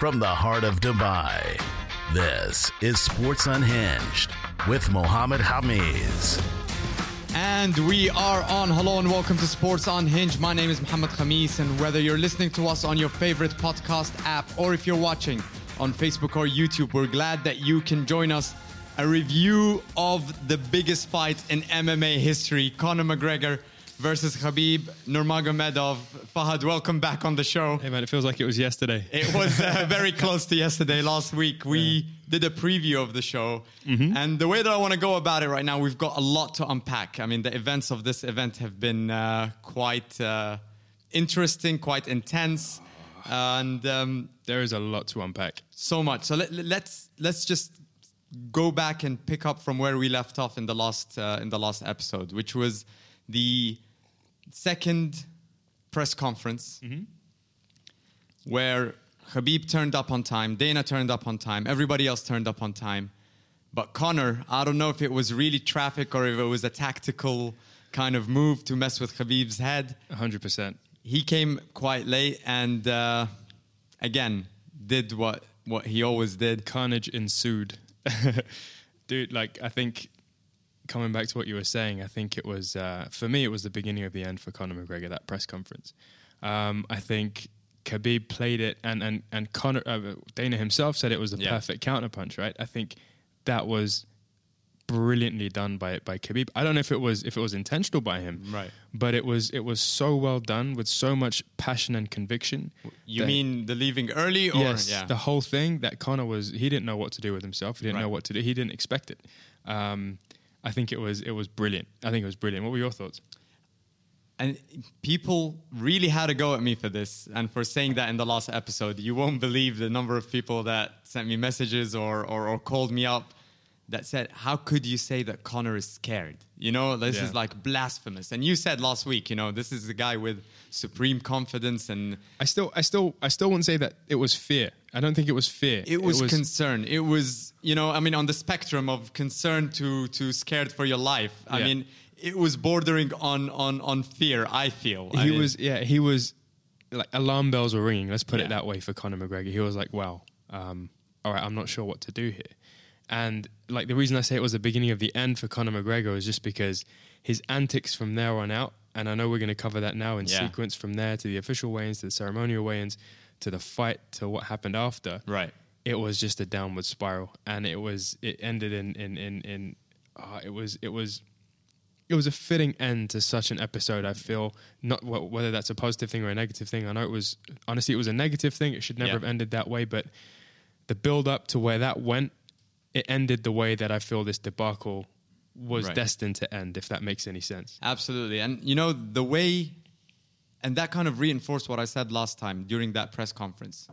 From the heart of Dubai, this is Sports Unhinged with Mohammed Khamis. And we are on. Hello and welcome to Sports Unhinged. My name is Mohammed Khamis, and whether you're listening to us on your favorite podcast app or if you're watching on Facebook or YouTube, we're glad that you can join us. A review of the biggest fight in MMA history Conor McGregor versus Khabib Nurmagomedov. Fahad, welcome back on the show. Hey man, it feels like it was yesterday. It was uh, very close to yesterday. Last week, we yeah. did a preview of the show. Mm-hmm. And the way that I want to go about it right now, we've got a lot to unpack. I mean, the events of this event have been uh, quite uh, interesting, quite intense. And um, there is a lot to unpack. So much. So let, let's let's just go back and pick up from where we left off in the last uh, in the last episode, which was the second press conference mm-hmm. where Khabib turned up on time, Dana turned up on time, everybody else turned up on time. But Conor, I don't know if it was really traffic or if it was a tactical kind of move to mess with Khabib's head. 100%. He came quite late and uh, again did what what he always did. Carnage ensued. Dude, like I think coming back to what you were saying, I think it was uh, for me. It was the beginning of the end for Conor McGregor. That press conference. Um, I think Khabib played it, and and and Conor uh, Dana himself said it was the yeah. perfect counterpunch. Right. I think that was brilliantly done by by Khabib. I don't know if it was if it was intentional by him, right? But it was it was so well done with so much passion and conviction. You mean the leaving early, or yes, yeah. the whole thing that Conor was he didn't know what to do with himself. He didn't right. know what to do. He didn't expect it. Um, I think it was it was brilliant. I think it was brilliant. What were your thoughts? And people really had a go at me for this and for saying that in the last episode. You won't believe the number of people that sent me messages or, or, or called me up that said, How could you say that Conor is scared? You know, this yeah. is like blasphemous. And you said last week, you know, this is the guy with supreme confidence and I still I still I still wouldn't say that it was fear. I don't think it was fear. It was, it was concern. It was, you know, I mean on the spectrum of concern to to scared for your life. I mean, it was bordering on on on fear, I feel. He I mean, was yeah, he was like alarm bells were ringing, let's put yeah. it that way for Conor McGregor. He was like, wow, um, all right, I'm not sure what to do here. And like the reason I say it was the beginning of the end for Conor McGregor is just because his antics from there on out, and I know we're going to cover that now in yeah. sequence from there to the official weigh-ins to the ceremonial weigh-ins to the fight to what happened after. Right. It was just a downward spiral, and it was it ended in in in in. Uh, it was it was it was a fitting end to such an episode. I feel not whether that's a positive thing or a negative thing. I know it was honestly it was a negative thing. It should never yeah. have ended that way. But the build up to where that went it ended the way that I feel this debacle was right. destined to end, if that makes any sense. Absolutely. And, you know, the way, and that kind of reinforced what I said last time during that press conference.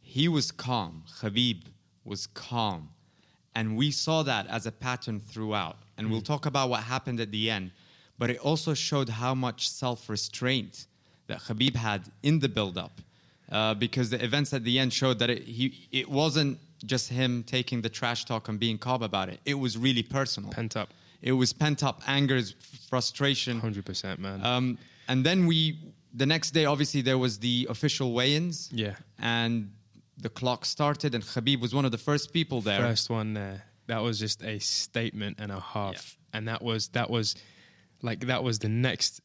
He was calm. Khabib was calm. And we saw that as a pattern throughout. And mm. we'll talk about what happened at the end. But it also showed how much self restraint that Khabib had in the build up. Uh, because the events at the end showed that it, he, it wasn't just him taking the trash talk and being calm about it. It was really personal. Pent up. It was pent up anger, frustration. 100%, man. Um, and then we, the next day, obviously, there was the official weigh ins. Yeah. And the clock started, and Khabib was one of the first people there. First one there. That was just a statement and a half. Yeah. And that was, that was, like, that was the next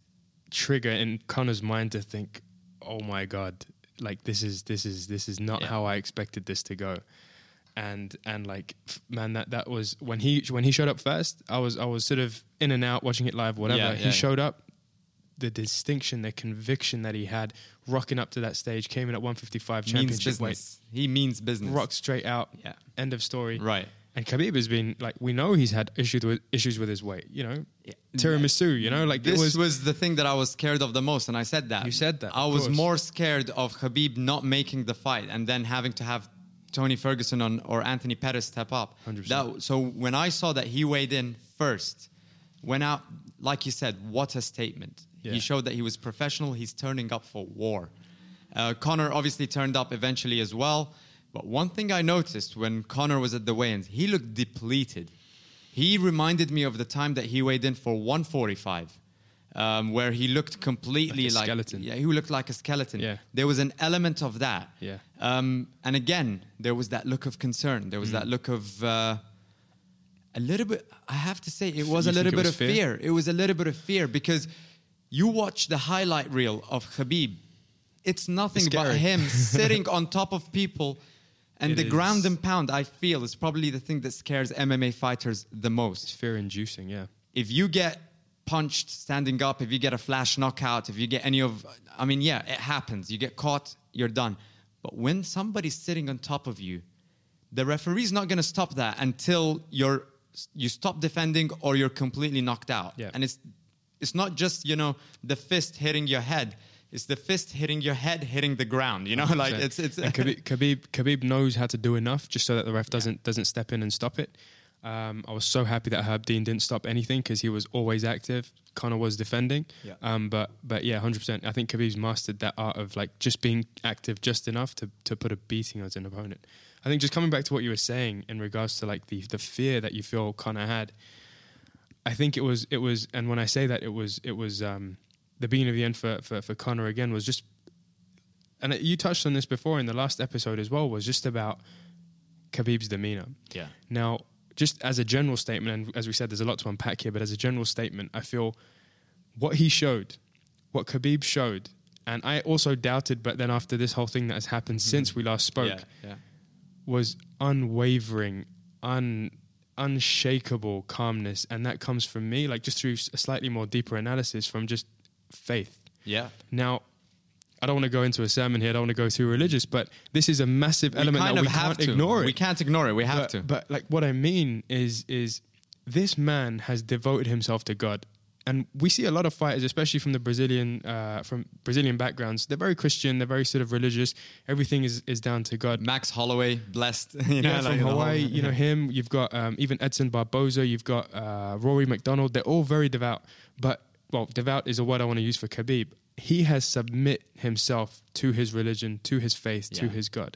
trigger in Conor's mind to think, oh my God, like, this is, this is, this is not yeah. how I expected this to go and and like man that that was when he when he showed up first i was i was sort of in and out watching it live whatever. Yeah, yeah, he showed up the distinction the conviction that he had rocking up to that stage came in at 155 championship weight. he means business. Rocked straight out yeah. end of story. Right. And Khabib has been like we know he's had issues with issues with his weight, you know, yeah. tiramisu, you know, like this was, was, the thing that I was scared of the most, and I said that. You said that. I was course. more scared of Khabib not making the fight and then having to have Tony Ferguson on, or Anthony Pettis step up. That, so when I saw that he weighed in first, went out, like you said, what a statement. Yeah. He showed that he was professional. He's turning up for war. Uh, Conor obviously turned up eventually as well. But one thing I noticed when Conor was at the weigh-ins, he looked depleted. He reminded me of the time that he weighed in for 145. Um, where he looked completely Like a like, skeleton. Yeah, he looked like a skeleton. Yeah. There was an element of that. Yeah. Um, and again, there was that look of concern. There was Mm. that look of uh, a little bit. I have to say, it was You a little bit of fear? fear. It was a little bit of fear because you watch the highlight reel of Khabib. It's nothing It's but him sitting on top of people. And It the is. ground and pound, I feel, is probably the thing that scares MMA fighters the most It's fear inducing, yeah. if you get punched standing up, if you get a flash knockout, if you get any of, I mean, yeah, it happens. You get caught, you're done. But when somebody's sitting on top of you, the referee's not going to stop that until you're you stop defending or you're completely knocked out. Yeah. And it's it's not just you know the fist hitting your head. It's the fist hitting your head, hitting the ground. You know, like 100%. it's it's. and Khabib, Khabib Khabib knows how to do enough just so that the ref doesn't doesn't step in and stop it. Um, I was so happy that Herb Dean didn't stop anything because he was always active. Conor was defending, Yeah. um, but but yeah, hundred percent. I think Khabib's mastered that art of like just being active just enough to to put a beating on an opponent. I think just coming back to what you were saying in regards to like the the fear that you feel Conor had. I think it was it was, and when I say that, it was it was um, the beginning of the end for, for for Conor again was just and you touched on this before in the last episode as well, was just about Khabib's demeanor. yeah. Now, just as a general statement, and as we said, there's a lot to unpack here, but as a general statement, I feel what he showed, what Khabib showed, and I also doubted, but then after this whole thing that has happened mm-hmm. since we last spoke, Yeah. Yeah. was unwavering, un unshakable calmness, and that comes from me, like just through a slightly more deeper analysis from just faith. Yeah. Now, I don't want to go into a sermon here. I don't want to go too religious, but this is a massive We element that of we have can't to ignore it. We can't ignore it. We have but, to. But like what I mean is is this man has devoted himself to God. And we see a lot of fighters, especially from the Brazilian uh, from Brazilian backgrounds. They're very Christian. They're very sort of religious. Everything is, is down to God. Max Holloway, blessed. You know, yeah, like from Hawaii, you know him. You've got um, even Edson Barboza. You've got uh, Rory MacDonald. They're all very devout. But well, devout is a word I want to use for Khabib. He has submit himself to his religion, to his faith, to his God.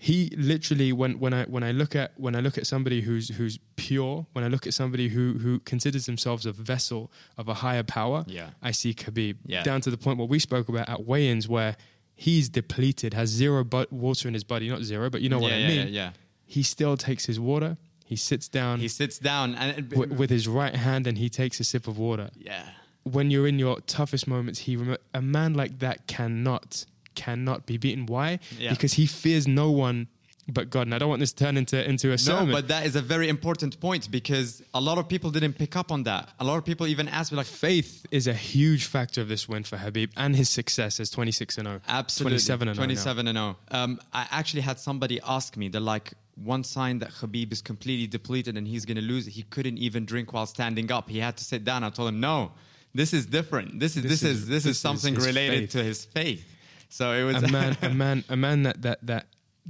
He literally, when when I when I look at when I look at somebody who's who's pure, when I look at somebody who who considers themselves a vessel of a higher power, Yeah. I see Khabib Yeah. down to the point what we spoke about at weigh-ins, where he's depleted, has zero but water in his body, not zero, but you know what Yeah, I yeah, mean yeah, yeah. he still takes his water. He sits down He sits down and wi- with his right hand and he takes a sip of water. yeah. When you're in your toughest moments, he rem- a man like that cannot cannot be beaten. Why? Yeah. Because he fears no one but God. And I don't want this to turn into into a No, sermon. but that is a very important point because a lot of people didn't pick up on that. A lot of people even asked me like, faith is a huge factor of this win for Khabib and his success as 26 and 0. Absolutely. 27 and 0 27 and 0. Um, I actually had somebody ask me, they're like, one sign that Khabib is completely depleted and he's going to lose, he couldn't even drink while standing up. He had to sit down. I told him, no, this is different. This is, this, This is, is- this, is something related faith. to his faith. So it was a man, a man, a man that that that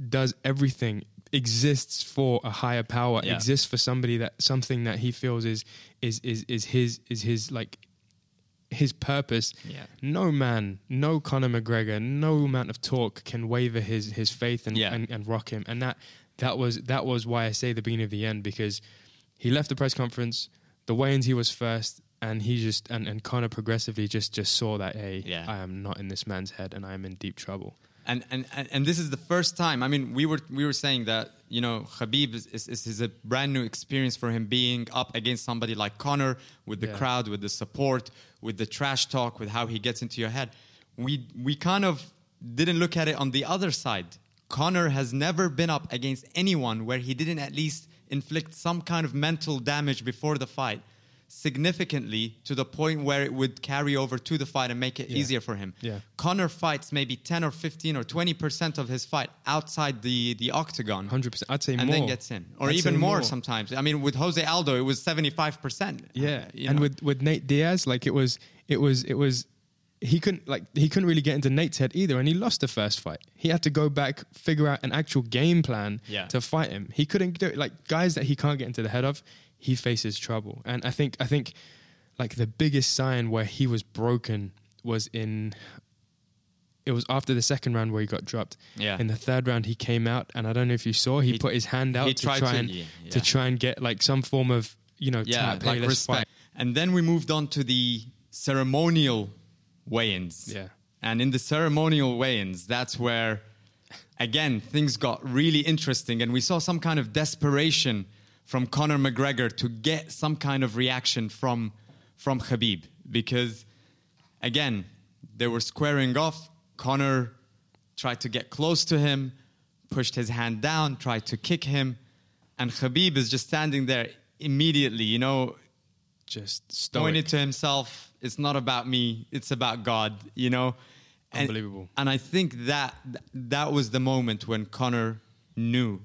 does everything exists for a higher power. Yeah. Exists for somebody that something that he feels is is is is his is his like his purpose. Yeah. No man, no Conor McGregor, no amount of talk can waver his his faith and, Yeah. and and rock him. And that that was that was why I say the beginning of the end because he left the press conference. The weigh-ins he was first. And he just and, and Conor progressively just just saw that hey Yeah. I am not in this man's head and I am in deep trouble. and, and and and this is the first time. I mean, we were we were saying that you know Khabib is, is, is, is a brand new experience for him being up against somebody like Conor with the Yeah. crowd, with the support, with the trash talk, with how he gets into your head. We we kind of didn't look at it on the other side. Connor has never been up against anyone where he didn't at least inflict some kind of mental damage before the fight significantly to the point where it would carry over to the fight and make it Yeah. easier for him. Yeah. Conor fights maybe 10 or 15 or 20% of his fight outside the, the octagon. Hundred percent. I'd say And more. then gets in. Or I'd even say more, sometimes. I mean, with Jose Aldo, it was 75%. Yeah, Uh, and know. with with Nate Diaz, like it was, it was, it was. He couldn't like he couldn't really get into Nate's head either, and he lost the first fight. He had to go back, figure out an actual game plan Yeah. to fight him. He couldn't do it. Like guys that he can't get into the head of, he faces trouble. And I think I think like the biggest sign where he was broken was in. It was after the second round where he got dropped. Yeah. In the third round, he came out, and I don't know if you saw, he, He- put his hand out to try to- and yeah, to try and get like some form of you know yeah, tap, like let's respect. fight. And then we moved on to the ceremonial weigh-ins. Yeah. And in the ceremonial weigh-ins, that's where again things got really interesting and we saw some kind of desperation from Conor McGregor to get some kind of reaction from from Khabib. Because again they were squaring off. Conor tried to get close to him pushed his hand down tried to kick him. And Khabib is just standing there immediately you know Just stoic. pointed to himself. It's not about me. It's about God you know? And- Unbelievable. and I think that that was the moment when Conor knew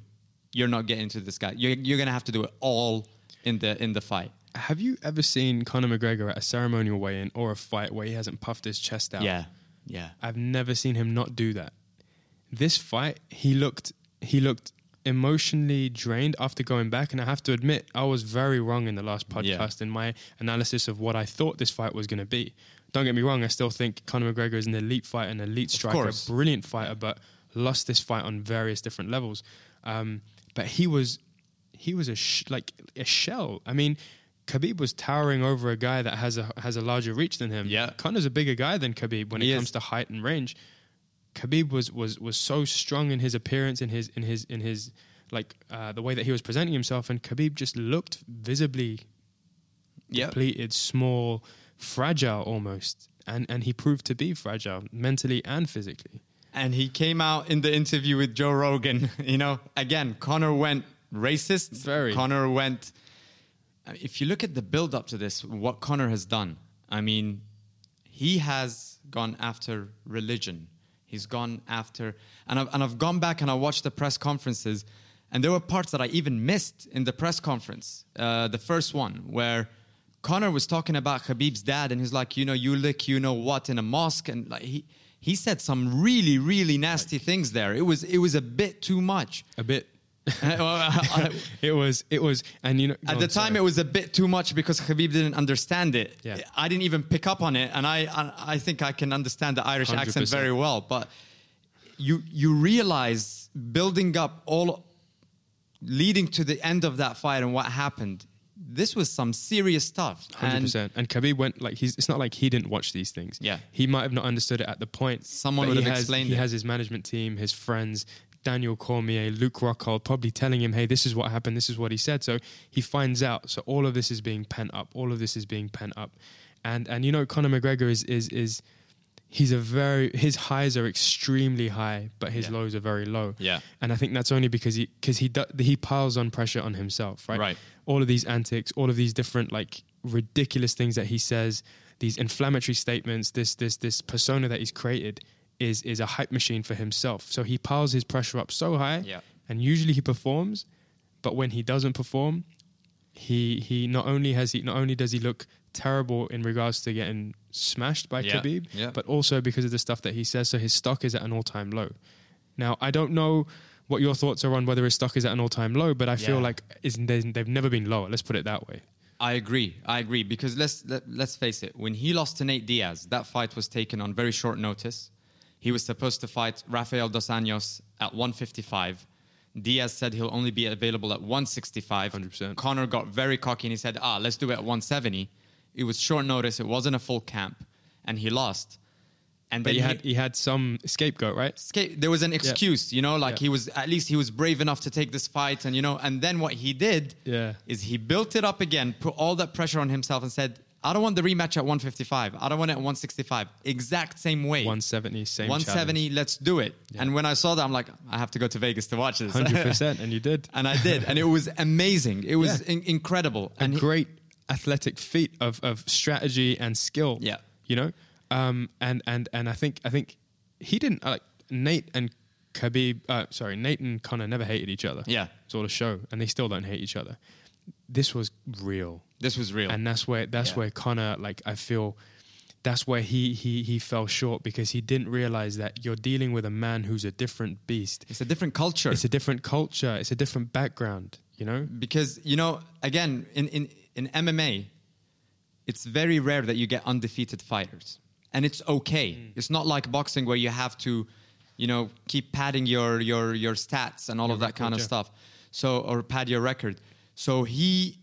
you're not getting to this guy. You're, you're gonna have to do it all in the in the fight. Have you ever seen Conor McGregor at a ceremonial weigh-in or a fight where he hasn't puffed his chest out? Yeah, yeah, I've never seen him not do that. This fight, he looked he looked emotionally drained after going back, and I have to admit, I was very wrong in the last podcast in my analysis of what I thought this fight was going to be. Don't get me wrong, I still think Conor McGregor is an elite fighter, an elite striker, a brilliant fighter, but lost this fight on various different levels. Um, but he was he was a sh- like a shell. I mean. Khabib was towering over a guy that has a has a larger reach than him. Yeah. Conor's a bigger guy than Khabib when He it is. comes to height and range. Khabib was was was so strong in his appearance, in his in his in his like uh, the way that he was presenting himself, and Khabib just looked visibly yeah. depleted, small, fragile almost, and and he proved to be fragile mentally and physically. And he came out in the interview with Joe Rogan. You know, again, Conor went racist. Very. Conor went. If you look at the build up to this, what Conor has done, I mean, he has gone after religion. He's gone after, and I've, and I've gone back and I watched the press conferences, and there were parts that I even missed in the press conference. Uh, the first one where Conor was talking about Khabib's dad, and he's like, you know, you lick, you know what, in a mosque, and like he he said some really really nasty things there. It was it was a bit too much. A bit. Uh, it was it was, and you know at the time, it was a bit too much because Khabib didn't understand it. Yeah. I didn't even pick up on it, and I I, I think I can understand the Irish accent 100%. very well. But you you realize building up all, leading to the end of that fight and what happened. This was some serious stuff. Hundred And percent. And Khabib went like he's. It's not like he didn't watch these things. Yeah. he might have not understood it at the point. Someone would have has, explained He it. has his management team, his friends, Daniel Cormier, Luke Rockhold, probably telling him, "Hey, this is what happened. This is what he said." So he finds out. So all of this is being pent up. All of this is being pent up, and and you know Conor McGregor is is is. He's a very his highs are extremely high, but his Yeah. lows are very low. Yeah. and I think that's only because he because he do, he piles on pressure on himself, right? Right. all of these antics, all of these different like ridiculous things that he says, these inflammatory statements, this this this persona that he's created is is a hype machine for himself. So he piles his pressure up so high, Yeah. and usually he performs, but when he doesn't perform, he he not only has he not only does he look terrible in regards to getting smashed by Yeah. Khabib, Yeah. but also because of the stuff that he says. So his stock is at an all time low. Now I don't know what your thoughts are on whether his stock is at an all time low, but I feel like they've they've never been lower. Let's put it that way. I agree. I agree because let's let, let's face it. When he lost to Nate Diaz, that fight was taken on very short notice. He was supposed to fight Rafael dos Anjos at 155. Diaz said he'll only be available at 165. 100%. Conor got very cocky and he said, "Ah, let's do it at 170." It was short notice. It wasn't a full camp, and he lost. And But then he had he had some scapegoat, right? escape. There was an excuse, you know, like Yeah. he was at least he was brave enough to take this fight, and you know, and then what he did Yeah. is he built it up again, put all that pressure on himself, and said, "I don't want the rematch at 155. I don't want it at 165. Exact same way, 170, same 170. Let's do it." And when I saw that, I'm like, I have to go to Vegas to watch this. Hundred percent, and you did. and I did, and it was amazing. It was Yeah. in- incredible. a And he- great athletic feat of, of strategy and skill. Yeah. you know, um, and and and I think I think he didn't uh, like Nate and Khabib. Uh, sorry, Nate and Conor never hated each other. Yeah. it's all a show, and they still don't hate each other. This was real, this was real. and that's where that's Yeah. where Conor like I feel. That's where he, he he fell short because he didn't realize that you're dealing with a man who's a different beast. it's a different culture. It's a different culture. It's a different background. You know, because you know again in, in, in mma it's very rare that you get undefeated fighters and it's okay Mm. it's not like boxing where you have to you know keep padding your your your stats and all Your of that record, kind of yeah. stuff so or pad your record so he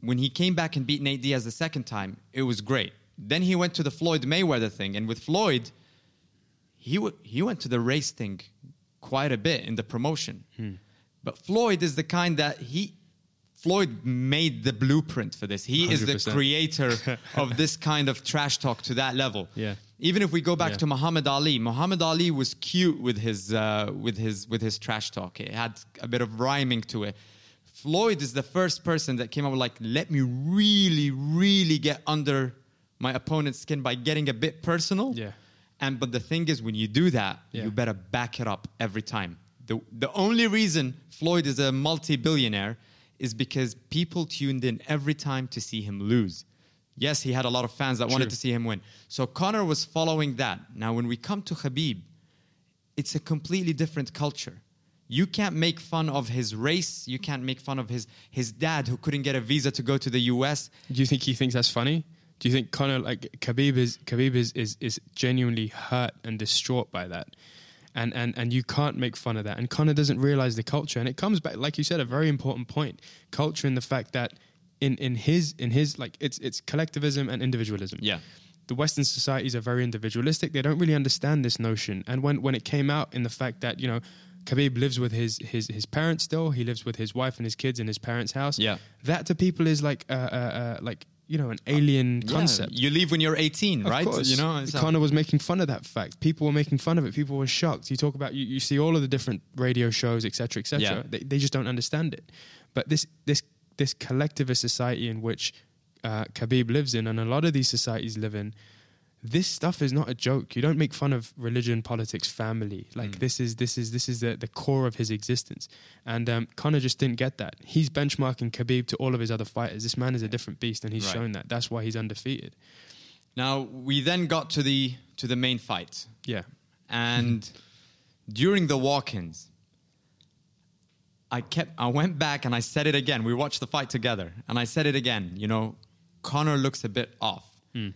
when he came back and beat Nate Diaz the second time it was great Then he went to the Floyd Mayweather thing, and with Floyd, he w- he went to the race thing quite a bit in the promotion. Hmm. But Floyd is the kind that he Floyd made the blueprint for this. He is the creator of this kind of trash talk to that level. Yeah. Even if we go back Yeah. to Muhammad Ali, Muhammad Ali was cute with his uh, with his with his trash talk. It had a bit of rhyming to it. Floyd is the first person that came up with like, let me really, really get under my opponent's skin by getting a bit personal. Yeah. And but the thing is, when you do that, Yeah. you better back it up every time. The the only reason Floyd is a multi-billionaire is because people tuned in every time to see him lose. Yes, he had a lot of fans that wanted to see him win. So Conor was following that. Now, when we come to Khabib, it's a completely different culture. You can't make fun of his race. You can't make fun of his his dad who couldn't get a visa to go to the U.S. Do you think he thinks that's funny? Do you think Conor like Khabib is Khabib is, is is genuinely hurt and distraught by that? And, and and you can't make fun of that. And Conor doesn't realize the culture. And it comes back, like you said, a very important point. Culture in the fact that in, in his in his like it's it's collectivism and individualism. Yeah. The Western societies are very individualistic. They don't really understand this notion. And when, when it came out in the fact that, you know, Khabib lives with his, his, his parents still, he lives with his wife and his kids in his parents' house. Yeah. That to people is like, uh, uh, uh, like you know, an alien Yeah, concept. You leave when you're 18, Of right? course. You know, so- Conor was making fun of that fact. People were making fun of it. People were shocked. You talk about you, you see all of the different radio shows, etc., etc. Yeah. They, they just don't understand it. But this this this collectivist society in which uh, Khabib lives in, and a lot of these societies live in, this stuff is not a joke. You don't make fun of religion, politics, family. Like Mm. this is this is this is the, the core of his existence. And um, Conor just didn't get that. He's benchmarking Khabib to all of his other fighters. This man is a different beast, and he's Right. shown that. That's why he's undefeated. Now we then got to the to the main fight, Yeah. and during the walk-ins, I kept I went back and I said it again. We watched the fight together, and I said it again. You know, Conor looks a bit off. Hmm.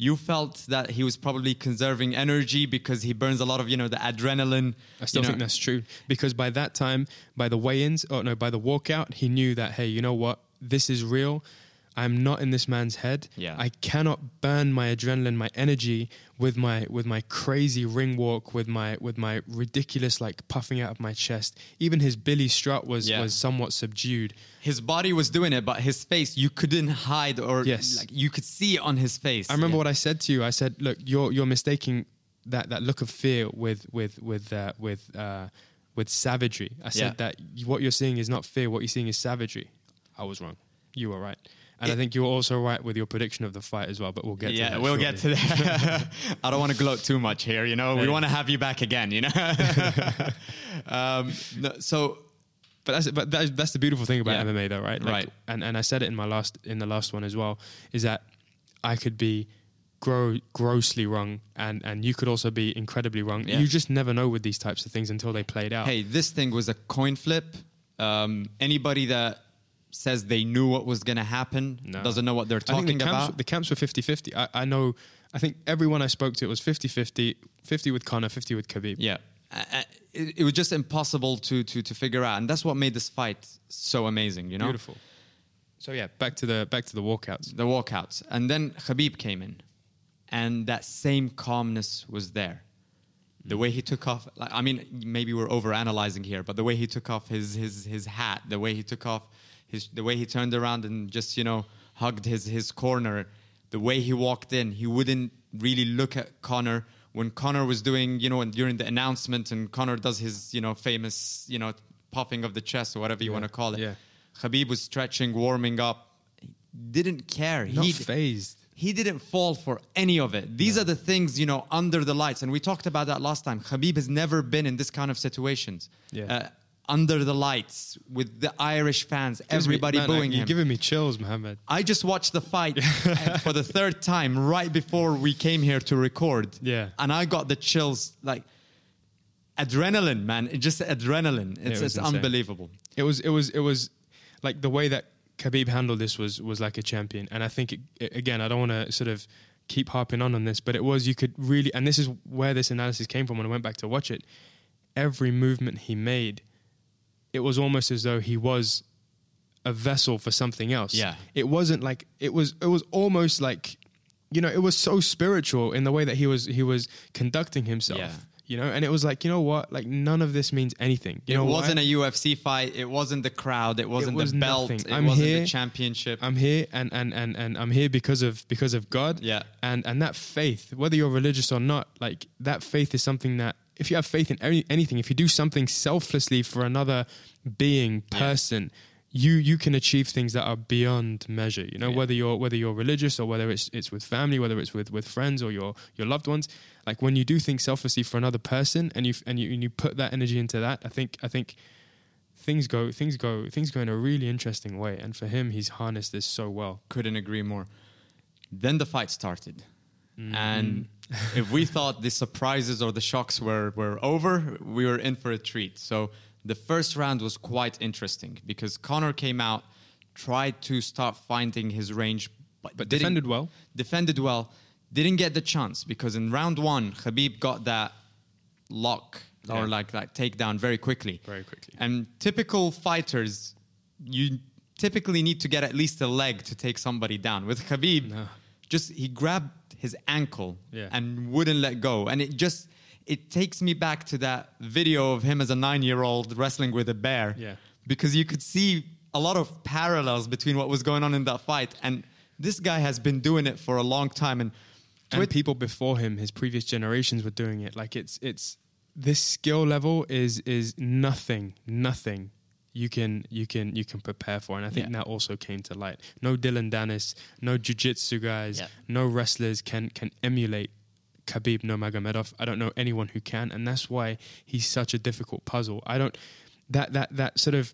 You felt that he was probably conserving energy because he burns a lot of you know the adrenaline. I still you know. think that's true because by that time, by the weigh-ins, oh no, by the walkout, he knew that hey, you know what, this is real. I'm not in this man's head. Yeah. I cannot burn my adrenaline, my energy with my with my crazy ring walk, with my with my ridiculous like puffing out of my chest. Even his Billy strut was Yeah. was somewhat subdued. his body was doing it, but his face you couldn't hide or Yes. like you could see it on his face. I remember Yeah. what I said to you. I said, "Look, you're you're mistaking that that look of fear with with with uh, with uh, with savagery." I said Yeah. that what you're seeing is not fear. What you're seeing is savagery. I was wrong. You were right, and I think you were also right with your prediction of the fight as well. But we'll get yeah, to that. we'll shortly. get to that. I don't want to gloat too much here. You know, we want to have you back again. You know, um, no, so But that's but that's, that's the beautiful thing about Yeah. MMA, though, right? Right. And and I said it in my last in the last one as well. Is that I could be gro- grossly wrong, and and you could also be incredibly wrong. Yeah. You just never know with these types of things until they played out. hey, this thing was a coin flip. Um, anybody that says they knew what was going to happen No. doesn't know what they're I think talking the camps, about. the camps were 50 50. I, I know, I think everyone I spoke to, it was 50 50, 50 with Conor, 50 with Khabib. Yeah. Uh, It, it was just impossible to, to, to figure out. And that's what made this fight so amazing, you know? Beautiful. So yeah, back to the back to the walkouts. the walkouts. And then Khabib came in, and that same calmness was there. The way he took off, like, I mean, maybe we're overanalyzing here, but the way he took off his his his hat, the way he took off his, the way he turned around and just you know hugged his his corner, the way he walked in, he wouldn't really look at Conor when Conor was doing, you know, and during the announcement, and Conor does his, you know, famous, you know, puffing of the chest or whatever you Yeah, want to call it. yeah. Khabib was stretching, warming up. He didn't care. Not he phased. he didn't fall for any of it. These are the things, you know, under the lights. And we talked about that last time. Khabib has never been in this kind of situations. Yeah. Uh, under the lights with the Irish fans, Gives me- everybody man, booing You're him. giving me chills, Mohammed. I just watched the fight for the third time right before we came here to record. Yeah. And I got the chills like adrenaline, man. It's just adrenaline. It's, was it's insane. unbelievable. It was it was it was like the way that Khabib handled this was was like a champion, and I think it, it- again I don't want to sort of keep harping on on this, but it was you could really, and this is where this analysis came from when I went back to watch it. Every movement he made, it was almost as though he was a vessel for something else. Yeah. it wasn't like it was. It was almost like you know, it was so spiritual in the way that he was he was conducting himself. Yeah. You know, and it was like, you know what? Like none of this means anything. You it know why? wasn't a UFC fight. It wasn't the crowd. It wasn't was the belt. nothing. It I'm wasn't here. the championship. I'm here and, and, and, and I'm here because of because of God. Yeah. And and that faith, whether you're religious or not, like that faith is something that if you have faith in any, anything, if you do something selflessly for another being, person, you you can achieve things that are beyond measure. You know, Yeah. whether you're whether you're religious or whether it's it's with family, whether it's with, with friends or your your loved ones. Like when you do things selflessly for another person and you and you and you put that energy into that, I think I think things go things go things go in a really interesting way and for him he's harnessed this so well Couldn't agree more. Then the fight started. Mm-hmm. And if we thought the surprises or the shocks were, were over, we were in for a treat. So the first round was quite interesting because Conor came out, tried to start finding his range, but, But defended well. Defended well. Didn't get the chance because in round one, Khabib got that lock Yeah. or like that takedown very quickly. Very quickly. And typical fighters, you typically need to get at least a leg to take somebody down. With Khabib, No. just he grabbed his ankle Yeah. and wouldn't let go. And it just it takes me back to that video of him as a nine-year-old wrestling with a bear. Yeah. Because you could see a lot of parallels between what was going on in that fight. And this guy has been doing it for a long time. And, and people before him his previous generations were doing it like it's it's this skill level is is nothing nothing you can you can you can prepare for and i think Yeah. that also came to light no Dillon Danis no jiu-jitsu guys Yeah. no wrestlers can can emulate Khabib Nurmagomedov. I don't know anyone who can, and that's why he's such a difficult puzzle. I don't that that that sort of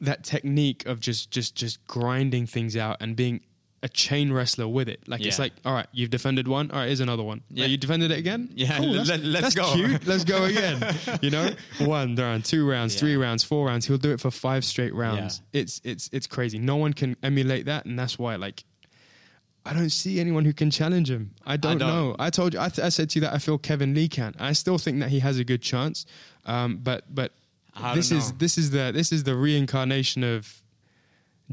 that technique of just just just grinding things out and being a chain wrestler with it. Like it's like, all right, you've defended one. All right, here's another one. Yeah, Yeah. you defended it again. Yeah, Cool, let- let's that's go. Cute. Let's go again. you know, one round, two rounds, Yeah. three rounds, four rounds. He'll do it for five straight rounds. It's it's it's crazy. No one can emulate that, and that's why like. I don't see anyone who can challenge him. I don't, don't. know. I told you. I, th- I said to you that I feel Kevin Lee can. I still think that he has a good chance. Um, but but I this is this is the this is the reincarnation of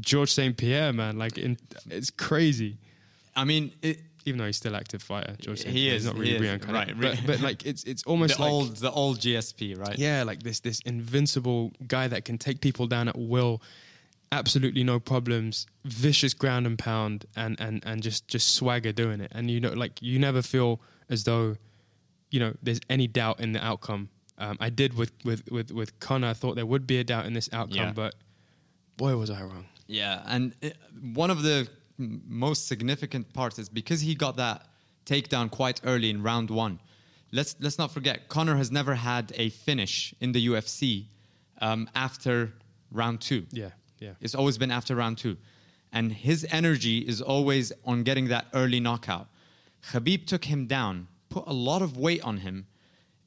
George St Pierre, man. Like in, it's crazy. I mean, it, Even though he's still active fighter, George St He Pierre is, not he really is, reincarnated. right, But, but like it's it's almost the like old the old GSP, right? yeah, like this this invincible guy that can take people down at will, absolutely no problems, vicious ground and pound, and and and just just swagger doing it. And you know, like you never feel as though, you know, there's any doubt in the outcome. Um, I did with with with with Conor. I thought there would be a doubt in this outcome, Yeah. but boy, was I wrong. Yeah, and it, one of the most significant parts is because he got that takedown quite early in round one. Let's let's not forget, Conor has never had a finish in the UFC um, after round two. Yeah, yeah. It's always been after round two. And his energy is always on getting that early knockout. Khabib took him down, put a lot of weight on him.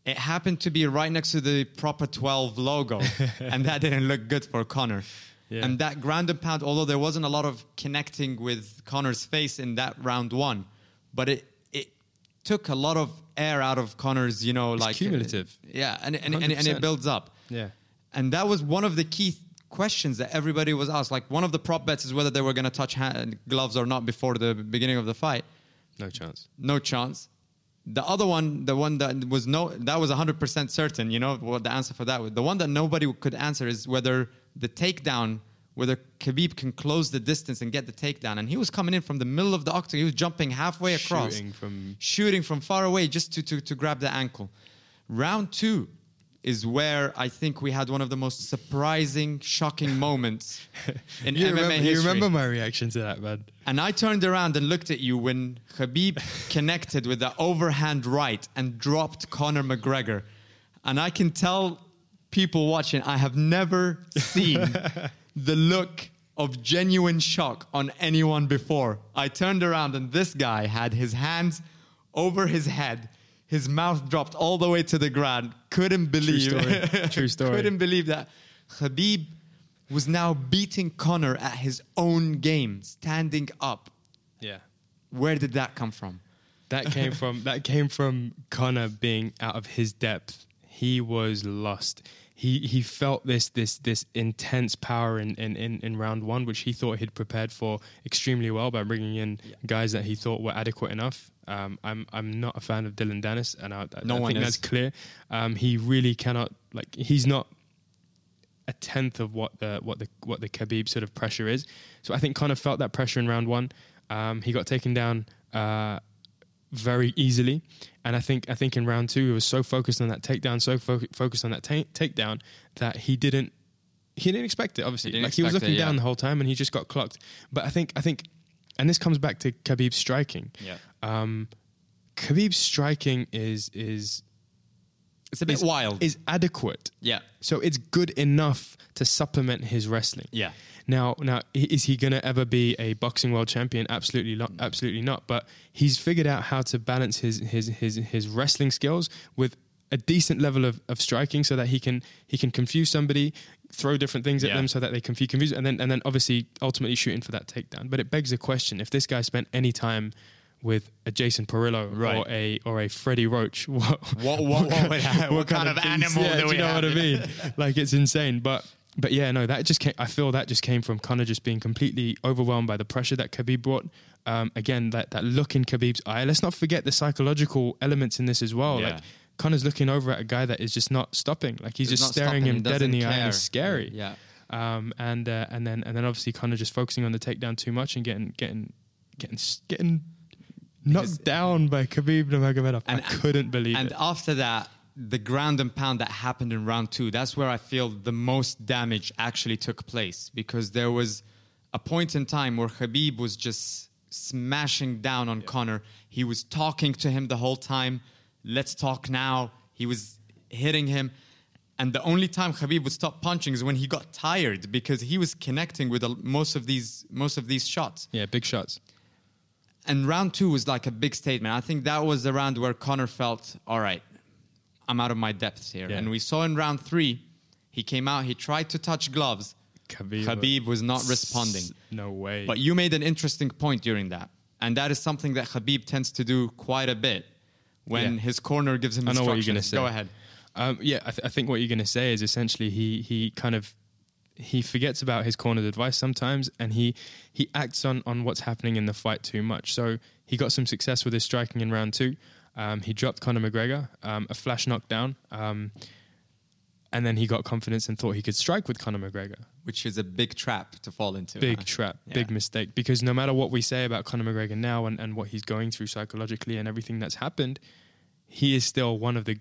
It happened to be right next to the proper 12 logo, and that didn't look good for Conor. Yeah. And that ground and pound, although there wasn't a lot of connecting with Conor's face in that round one, but it it took a lot of air out of Conor's, you know, It's like cumulative. yeah, and and, and, and it builds up. Yeah. And that was one of the key questions that everybody was asked. Like one of the prop bets is whether they were going to touch hand, gloves or not before the beginning of the fight. No chance. No chance. The other one, the one that was no, that was 100% certain. You know what the answer for that was. The one that nobody could answer is whether the takedown, whether Khabib can close the distance and get the takedown. And he was coming in from the middle of the octagon. He was jumping halfway across, Shooting from- shooting from far away just to, to, to grab the ankle. Round two is where I think we had one of the most surprising, shocking moments in You MMA remember, history. you remember my reaction to that, man? And I turned around and looked at you when Khabib connected with the overhand right and dropped Conor McGregor. And I can tell people watching, I have never seen the look of genuine shock on anyone before. I turned around and this guy had his hands over his head. His mouth dropped all the way to the ground. Couldn't believe story. True story. Couldn't believe that Khabib was now beating Conor at his own game, standing up. Yeah. Where did that come from? That came from that came from Conor being out of his depth. He was lost. He he felt this this this intense power in in, in, in round one, which he thought he'd prepared for extremely well by bringing in guys that he thought were adequate enough. Um, I'm I'm not a fan of Dillon Danis, and I, I, No I think is. that's clear. Um, he really cannot like he's not a tenth of what the what the what the Khabib sort of pressure is. So I think Conor felt that pressure in round one. Um, he got taken down uh, very easily, and I think I think in round two he was so focused on that takedown, so fo- focused on that ta- takedown that he didn't he didn't expect it. Obviously, He like he was looking it, yeah. down the whole time, and he just got clocked. But I think I think, and this comes back to Khabib's striking. Yeah. Um, Khabib's striking is is It's a bit is, wild. is adequate. yeah. So it's good enough to supplement his wrestling. Yeah. Now, now, is he going to ever be a boxing world champion? Absolutely not. Mm. Absolutely not. But he's figured out how to balance his his his his wrestling skills with a decent level of, of striking, so that he can he can confuse somebody, throw different things at Yeah. them, so that they can confuse, confused, and then and then obviously ultimately shooting for that takedown. But it begs the question: if this guy spent any time with a Jason Parillo Right. or a or a Freddie Roach, what What- what- what ha- what kind of beast- animal yeah, do you know have? what I mean? like it's insane. But but yeah, no, that just came, I feel that just came from Conor just being completely overwhelmed by the pressure that Khabib brought. Um, again, that that look in Khabib's eye. Let's not forget the psychological elements in this as well. Yeah. Like Conor's looking over at a guy that is just not stopping. Like he's He's just staring stopping, him dead in the eye, and it's scary. Yeah. Um, and uh, and then and then obviously Conor just focusing on the takedown too much and getting getting getting getting knocked Because- down by Khabib Nurmagomedov. I couldn't believe And it. And after that, the ground and pound that happened in round two, that's where I feel the most damage actually took place because there was a point in time where Khabib was just smashing down on Conor. He was talking to him the whole time. Let's talk now. He was hitting him. And the only time Khabib would stop punching is when he got tired because he was connecting with most of these most of these shots yeah, big shots. and round two was like a big statement. I think that was the round where Conor felt, all right, I'm out of my depth here. Yeah. And we saw in round three, he came out, he tried to touch gloves. Khabib, Khabib was not responding. No way. But you made an interesting point during that. And that is something that Khabib tends to do quite a bit when Yeah. his corner gives him I know what you're instructions. going to say. Go ahead. Um, yeah, I, th- I think what you're going to say is essentially he he kind of he forgets about his corner's advice sometimes, and he he acts on on what's happening in the fight too much. So he got some success with his striking in round two. Um, he dropped Conor McGregor, um, a flash knockdown, um, and then he got confidence and thought he could strike with Conor McGregor. Which is a big trap to fall into. Big huh? trap, Yeah. big mistake. Because no matter what we say about Conor McGregor now and, and what he's going through psychologically and everything that's happened, he is still one of the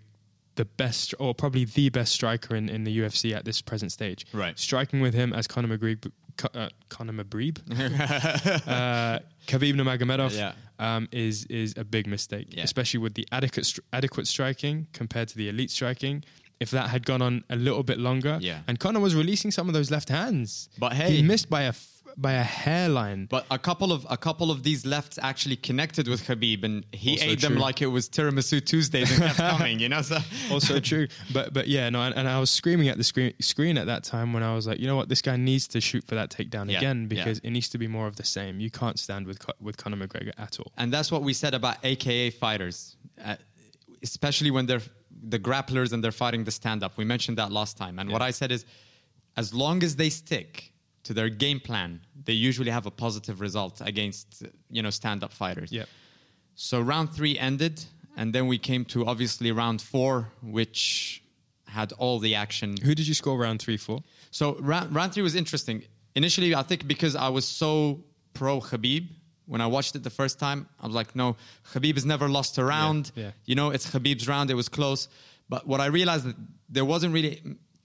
the best or probably the best striker in, in the UFC at this present stage. Right. Striking with him as Conor McGregor, uh, Conor McBreeb, uh, Khabib Nurmagomedov Yeah. um, is is a big mistake, Yeah. especially with the adequate adequate striking compared to the elite striking. If that had gone on a little bit longer, Yeah. and Conor was releasing some of those left hands, But hey- he missed by a f- by a hairline. But a couple of a couple of these lefts actually connected with Khabib, and he Also ate them like it was tiramisu Tuesdays and kept coming. You know, so also true. But but yeah, no, and, and I was screaming at the screen screen at that time when I was like, you know what, this guy needs to shoot for that takedown Yeah, again yeah. because it needs to be more of the same. You can't stand with with Conor McGregor at all. and that's what we said about AKA fighters, uh, especially when they're the grapplers and they're fighting the stand up. We mentioned that last time, and what I said is, as long as they stick to their game plan, they usually have a positive result against you know stand up fighters. Yeah. So round three ended, and then we came to obviously round four, which had all the action. Who did you score round three for? So round, round three was interesting. Initially, I think because I was so pro Khabib, when I watched it the first time, I was like, no, Khabib has never lost a round. yeah. You know, it's Khabib's round. It was close. But what I realized that there wasn't really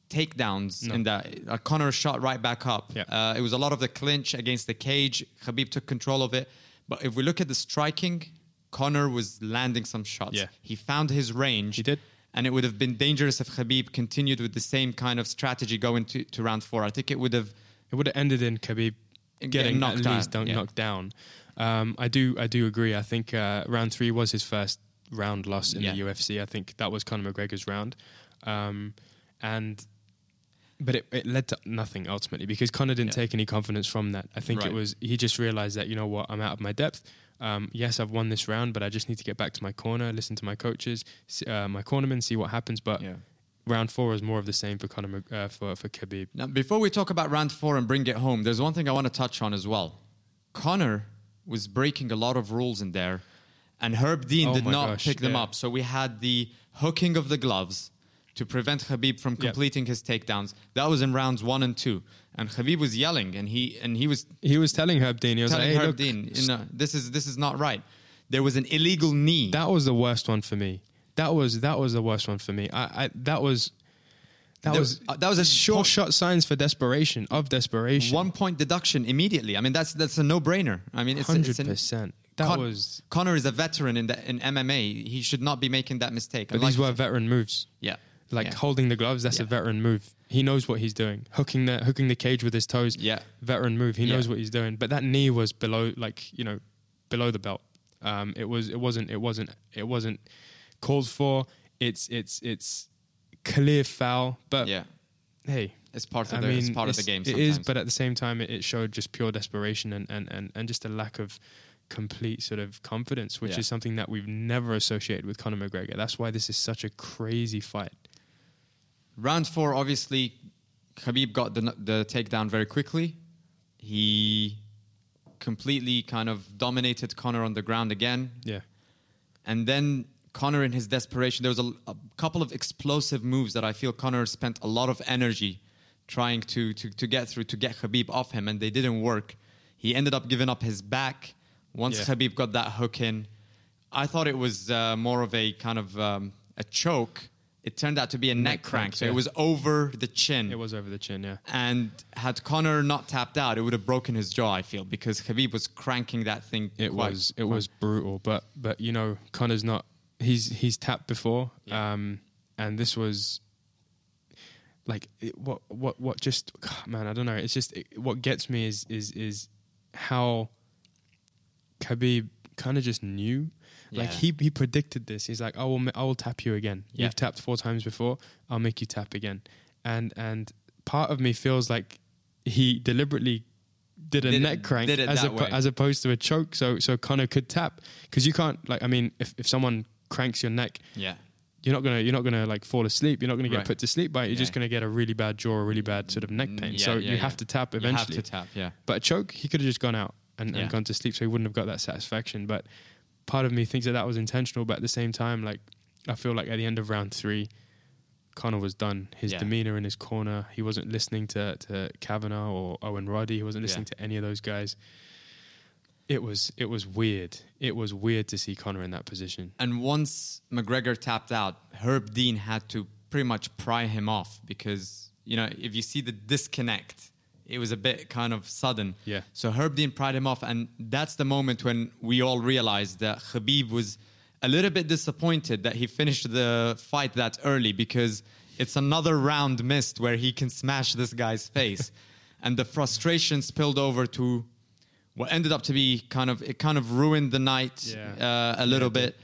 takedowns No. in that. Uh, Conor shot right back up. Yeah. Uh, it was a lot of the clinch against the cage. Khabib took control of it. But if we look at the striking, Conor was landing some shots. Yeah. He found his range. He did. And it would have been dangerous if Khabib continued with the same kind of strategy going to, to round four. I think it would have. It would have ended in Khabib Getting getting knocked at least out, dun- yeah. knocked down. Um, I do I do agree. I think uh, round three was his first round loss in Yeah. the UFC. I think that was Conor McGregor's round, um, and but it, it led to nothing ultimately because Conor didn't Yeah. take any confidence from that. I think Right. it was he just realized that you know what I'm out of my depth. Um, yes, I've won this round, but I just need to get back to my corner, listen to my coaches, uh, my cornermen, see what happens. But round four was more of the same for Conor uh, for for Khabib. Now, before we talk about round four and bring it home, there's one thing I want to touch on as well. Conor was breaking a lot of rules in there, and Herb Dean Oh did not gosh, pick them yeah. up. So we had the hooking of the gloves to prevent Khabib from Yep. completing his takedowns. That was in rounds one and two, and Khabib was yelling, and he and he was He was telling Herb Dean, he was telling like, hey, Herb look, Dean, you know, this is this is not right. There was an illegal knee. that was the worst one for me. That was that was the worst one for me. I, I that was that There- was uh, that was a sure point- shot signs for desperation of desperation. one point deduction immediately. I mean, that's that's a no brainer. I mean, it's hundred percent. That Con- was Conor is a veteran in the, in MMA. He should not be making that mistake. but like these were veteran moves. yeah, Like yeah. holding the gloves, that's a veteran move. He knows what he's doing. Hooking the hooking the cage with his toes. Yeah. Veteran move. He Yeah. knows what he's doing. But that knee was below like, you know, below the belt. Um it was it wasn't it wasn't it wasn't called for. It's it's it's clear foul. But yeah. hey, It's part of I the mean, it's part of the game. It Sometimes. is, but at the same time, it, it showed just pure desperation and, and, and, and just a lack of complete sort of confidence, which Yeah. is something that we've never associated with Conor McGregor. That's why this is such a crazy fight. round four, obviously, Khabib got the the takedown very quickly. He completely kind of dominated Conor on the ground again. Yeah. And then Conor, in his desperation, there was a, a couple of explosive moves that I feel Conor spent a lot of energy trying to, to, to get through to get Khabib off him, and they didn't work. He ended up giving up his back once Yeah. Khabib got that hook in. I thought it was uh, more of a kind of um, a choke. It turned out to be a neck, crank, crank, so yeah. it was over the chin. It was over the chin, yeah. And had Conor not tapped out, it would have broken his jaw. I feel because Khabib was cranking that thing. It was it was brutal, but but you know Conor's not he's he's tapped before, Yeah. um, and this was like it, what what what just man I don't know. It's just it, what gets me is is is how Khabib kind of just knew. Like Yeah. he he predicted this. He's like, I will I will tap you again. Yeah. You've tapped four times before. I'll make you tap again. And and part of me feels like he deliberately did a Did neck crank it as, way. as opposed to a choke. So so Conor could tap because you can't like I mean if, if someone cranks your neck, yeah. you're not gonna you're not gonna like fall asleep. You're not gonna get Right. put to sleep by it. You're just gonna get a really bad jaw, a really bad sort of neck Mm, pain. yeah, so yeah, you yeah. have to tap You eventually. have to tap, yeah. But a choke, he could have just gone out and, Yeah. and gone to sleep, so he wouldn't have got that satisfaction. But part of me thinks that that was intentional. But at the same time, like I feel like at the end of round three, Conor was done. His Yeah. demeanor in his corner, he wasn't listening to to Kavanagh or Owen Roddy. He wasn't listening Yeah. to any of those guys. It was it was weird. It was weird to see Conor in that position. And once McGregor tapped out, Herb Dean had to pretty much pry him off because, you know, if you see the disconnect, it was a bit kind of sudden. Yeah. So Herb Dean pried him off. And that's the moment when we all realized that Khabib was a little bit disappointed that he finished the fight that early because it's another round missed where he can smash this guy's face. and the frustration spilled over to what ended up to be kind of it kind of ruined the night Yeah. uh, a little bit.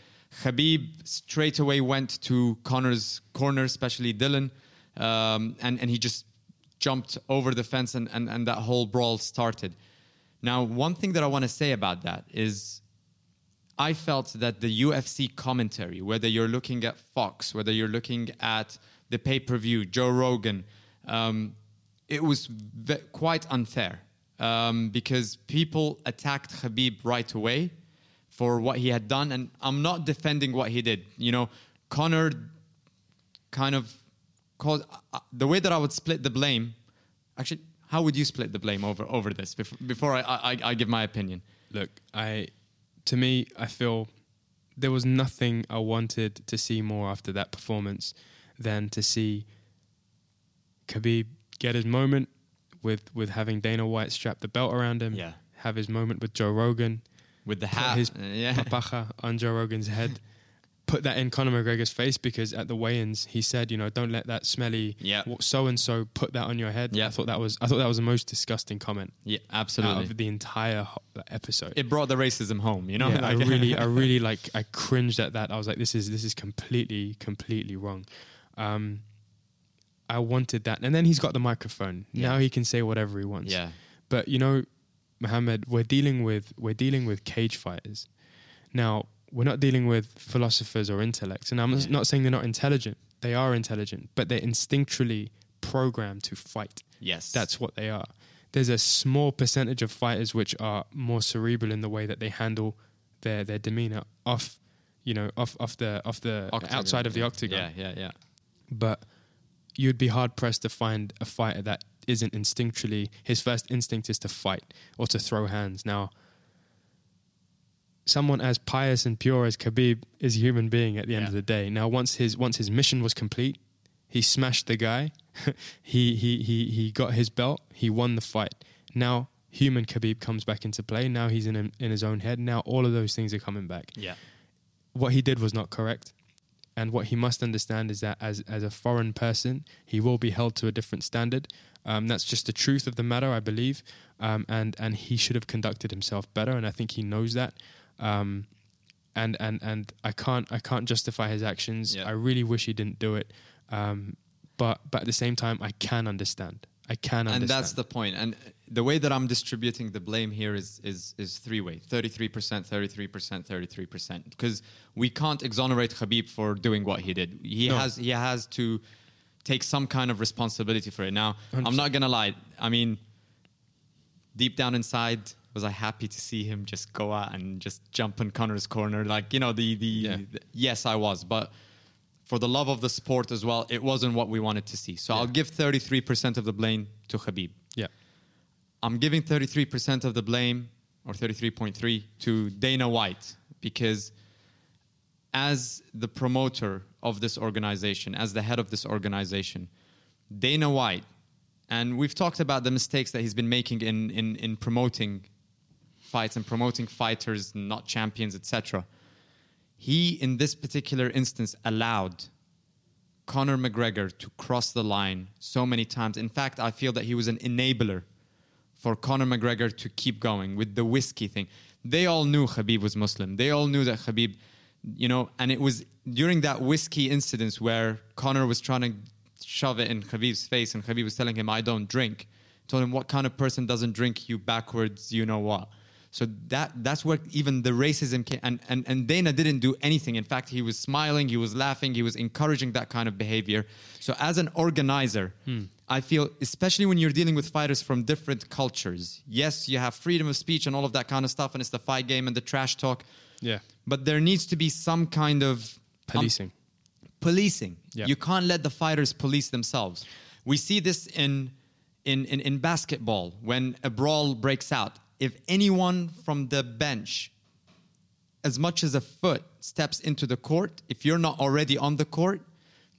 Khabib straight away went to Conor's corner, especially Dillon, um, and and he just jumped over the fence, and, and and that whole brawl started. Now, one thing that I want to say about that is, I felt that the UFC commentary, whether you're looking at Fox, whether you're looking at the pay per view, Joe Rogan, um, it was ve- quite unfair um, because people attacked Khabib right away for what he had done, and I'm not defending what he did. You know, Conor kind of called uh, the way that I would split the blame. Actually, how would you split the blame over over this before, before I, I I give my opinion? Look, I to me, I feel there was nothing I wanted to see more after that performance than to see Khabib get his moment with with having Dana White strap the belt around him. Yeah. Have his moment with Joe Rogan. With the hat, his uh, yeah. papakha on Joe Rogan's head. Put that in Conor McGregor's face because at the weigh-ins he said, you know, don't let that smelly Yeah. so and so put that on your head. Yeah. I thought that was I thought that was the most disgusting comment Yeah, out absolutely. of the entire episode. it brought the racism home, you know. Yeah, I really, I really like. I cringed at that. I was like, "This is this is completely, completely wrong." Um, I wanted that, and then he's got the microphone. Yeah. Now he can say whatever he wants. yeah, But you know, Mohammed, we're dealing with we're dealing with cage fighters. Now we're not dealing with philosophers or intellects, and I'm Yeah. not saying they're not intelligent. they are intelligent, but they're instinctually programmed to fight. Yes. That's what they are. There's a small percentage of fighters which are more cerebral in the way that they handle their their demeanor off, you know, off off the off the Octagon, outside of the octagon. Yeah, yeah, yeah. But you'd be hard pressed to find a fighter that isn't instinctually his first instinct is to fight or to throw hands. Now, someone as pious and pure as Khabib is a human being at the end Yeah. of the day. Now, once his once his mission was complete, he smashed the guy. he he he he got his belt. He won the fight. Now, human Khabib comes back into play. Now he's in in his own head. Now all of those things are coming back Yeah. what he did was not correct. And what he must understand is that as, as a foreign person, he will be held to a different standard. Um, that's just the truth of the matter, I believe. Um, and, and he should have conducted himself better. And I think he knows that. Um, and, and, and I can't, I can't justify his actions. Yeah. I really wish he didn't do it. Um, but, but at the same time, I can understand. I can understand. and that's the point. And the way that I'm distributing the blame here is is is three way: thirty three percent, thirty three percent, thirty three percent. Because we can't exonerate Khabib for doing what he did. He No. has he has to take some kind of responsibility for it. Now, I'm not gonna lie. I mean, deep down inside. Was I happy to see him just go out and just jump in Conor's corner? Like you know, the the, Yeah. the yes, I was, but for the love of the sport as well, it wasn't what we wanted to see. So I'll give 33% of the blame to Khabib. yeah. I'm giving 33% of the blame, or 33.3, to Dana White because as the promoter of this organization, as the head of this organization, Dana White, and we've talked about the mistakes that he's been making in, in, in promoting fights and promoting fighters, not champions, etc. He, in this particular instance, allowed Conor McGregor to cross the line so many times. In fact, I feel that he was an enabler for Conor McGregor to keep going with the whiskey thing. They all knew Khabib was Muslim. They all knew that Khabib, you know, and it was during that whiskey incident where Conor was trying to shove it in Khabib's face and Khabib was telling him, I don't drink. Told him, what kind of person doesn't drink you backwards, you know what? So that that's where even the racism came. And, and, and Dana didn't do anything. In fact, he was smiling, he was laughing, he was encouraging that kind of behavior. So as an organizer, I feel, especially when you're dealing with fighters from different cultures, yes, you have freedom of speech and all of that kind of stuff, and it's the fight game and the trash talk. Yeah. But there needs to be some kind of um, Policing. policing. Yeah. You can't let the fighters police themselves. We see this in, in, in, in basketball when a brawl breaks out. If anyone from the bench, as much as a foot, steps into the court, if you're not already on the court,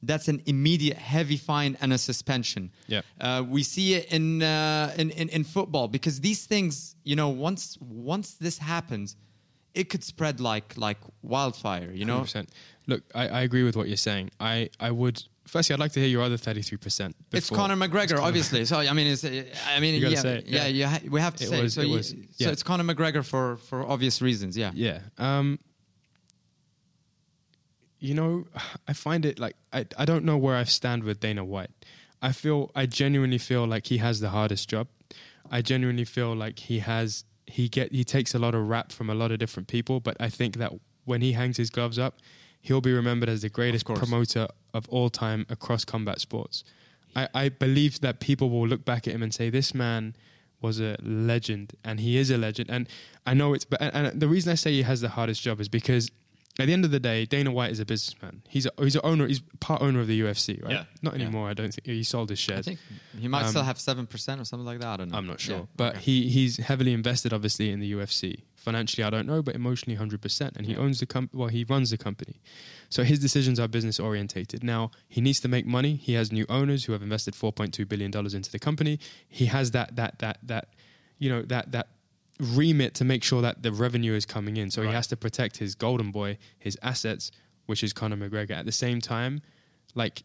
that's an immediate heavy fine and a suspension. Yeah. Uh, we see it in, uh, in, in in football because these things, you know, once once this happens, it could spread like like wildfire. You know, 100%. Look, I, I agree with what you're saying. I, I would firstly I'd like to hear your other 33%. It's Conor McGregor, obviously. So I mean, it's, I mean, yeah, say it, yeah, yeah. ha- we have to It say. was- so, it you- was- so it's Conor McGregor for for obvious reasons. Yeah. Yeah. Um, you know, I find it like I I don't know where I stand with Dana White. I feel I genuinely feel like he has the hardest job. I genuinely feel like he has he get he takes a lot of rap from a lot of different people, but I think that when he hangs his gloves up, he'll be remembered as the greatest course. promoter of all time across combat sports. I, I believe that people will look back at him and say, "This man was a legend, and he is a legend." And I know it's, but and, and the reason I say he has the hardest job is because at the end of the day, Dana White is a businessman. He's a, he's a owner. He's part owner of the UFC, right? Yeah. Not Yeah. anymore. I don't think he sold his shares. I think he might Um, still have seven percent or something like that. I don't know. I'm not sure, Yeah. but Okay. he he's heavily invested, obviously, in the UFC. Financially, I don't know, but emotionally, hundred percent. And he owns the company, Well, he runs the company, so his decisions are business orientated. Now he needs to make money. He has new owners who have invested 4.2 billion dollars into the company. He has that that that that you know that that remit to make sure that the revenue is coming in. So he has to protect his golden boy, his assets, which is Conor McGregor. At the same time, like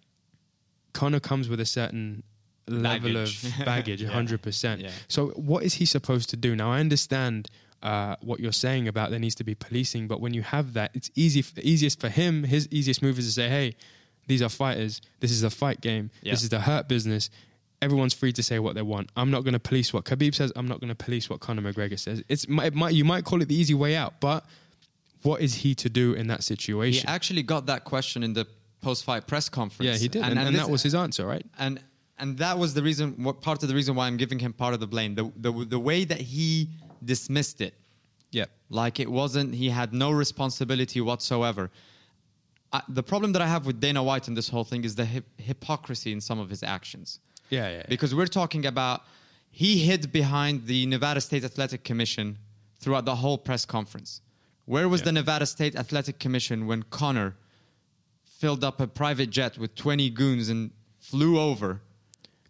Conor comes with a certain level Baggage. of baggage, Yeah. hundred percent. Yeah. So what is he supposed to do? Now I understand uh, what you're saying about there needs to be policing, but when you have that, it's easy. The easiest for him, his easiest move is to say, "Hey, these are fighters. This is a fight game. Yeah. This is the hurt business." Everyone's free to say what they want. I'm not going to police what Khabib says. I'm not going to police what Conor McGregor says. It's it might, you might call it the easy way out, but what is he to do in that situation? He actually got that question in the post-fight press conference. Yeah, he did, and, and, this- that was his answer, right? and and that was the reason. What part of the reason why I'm giving him part of the blame? The the the way that he dismissed it, Yeah, like it wasn't. He had no responsibility whatsoever. I, the problem that I have with Dana White in this whole thing is the hip- hypocrisy in some of his actions. yeah, yeah. yeah. Because we're talking about he hid behind the Nevada State Athletic Commission throughout the whole press conference. Where was Yeah. the Nevada State Athletic Commission when Conor filled up a private jet with 20 goons and flew over?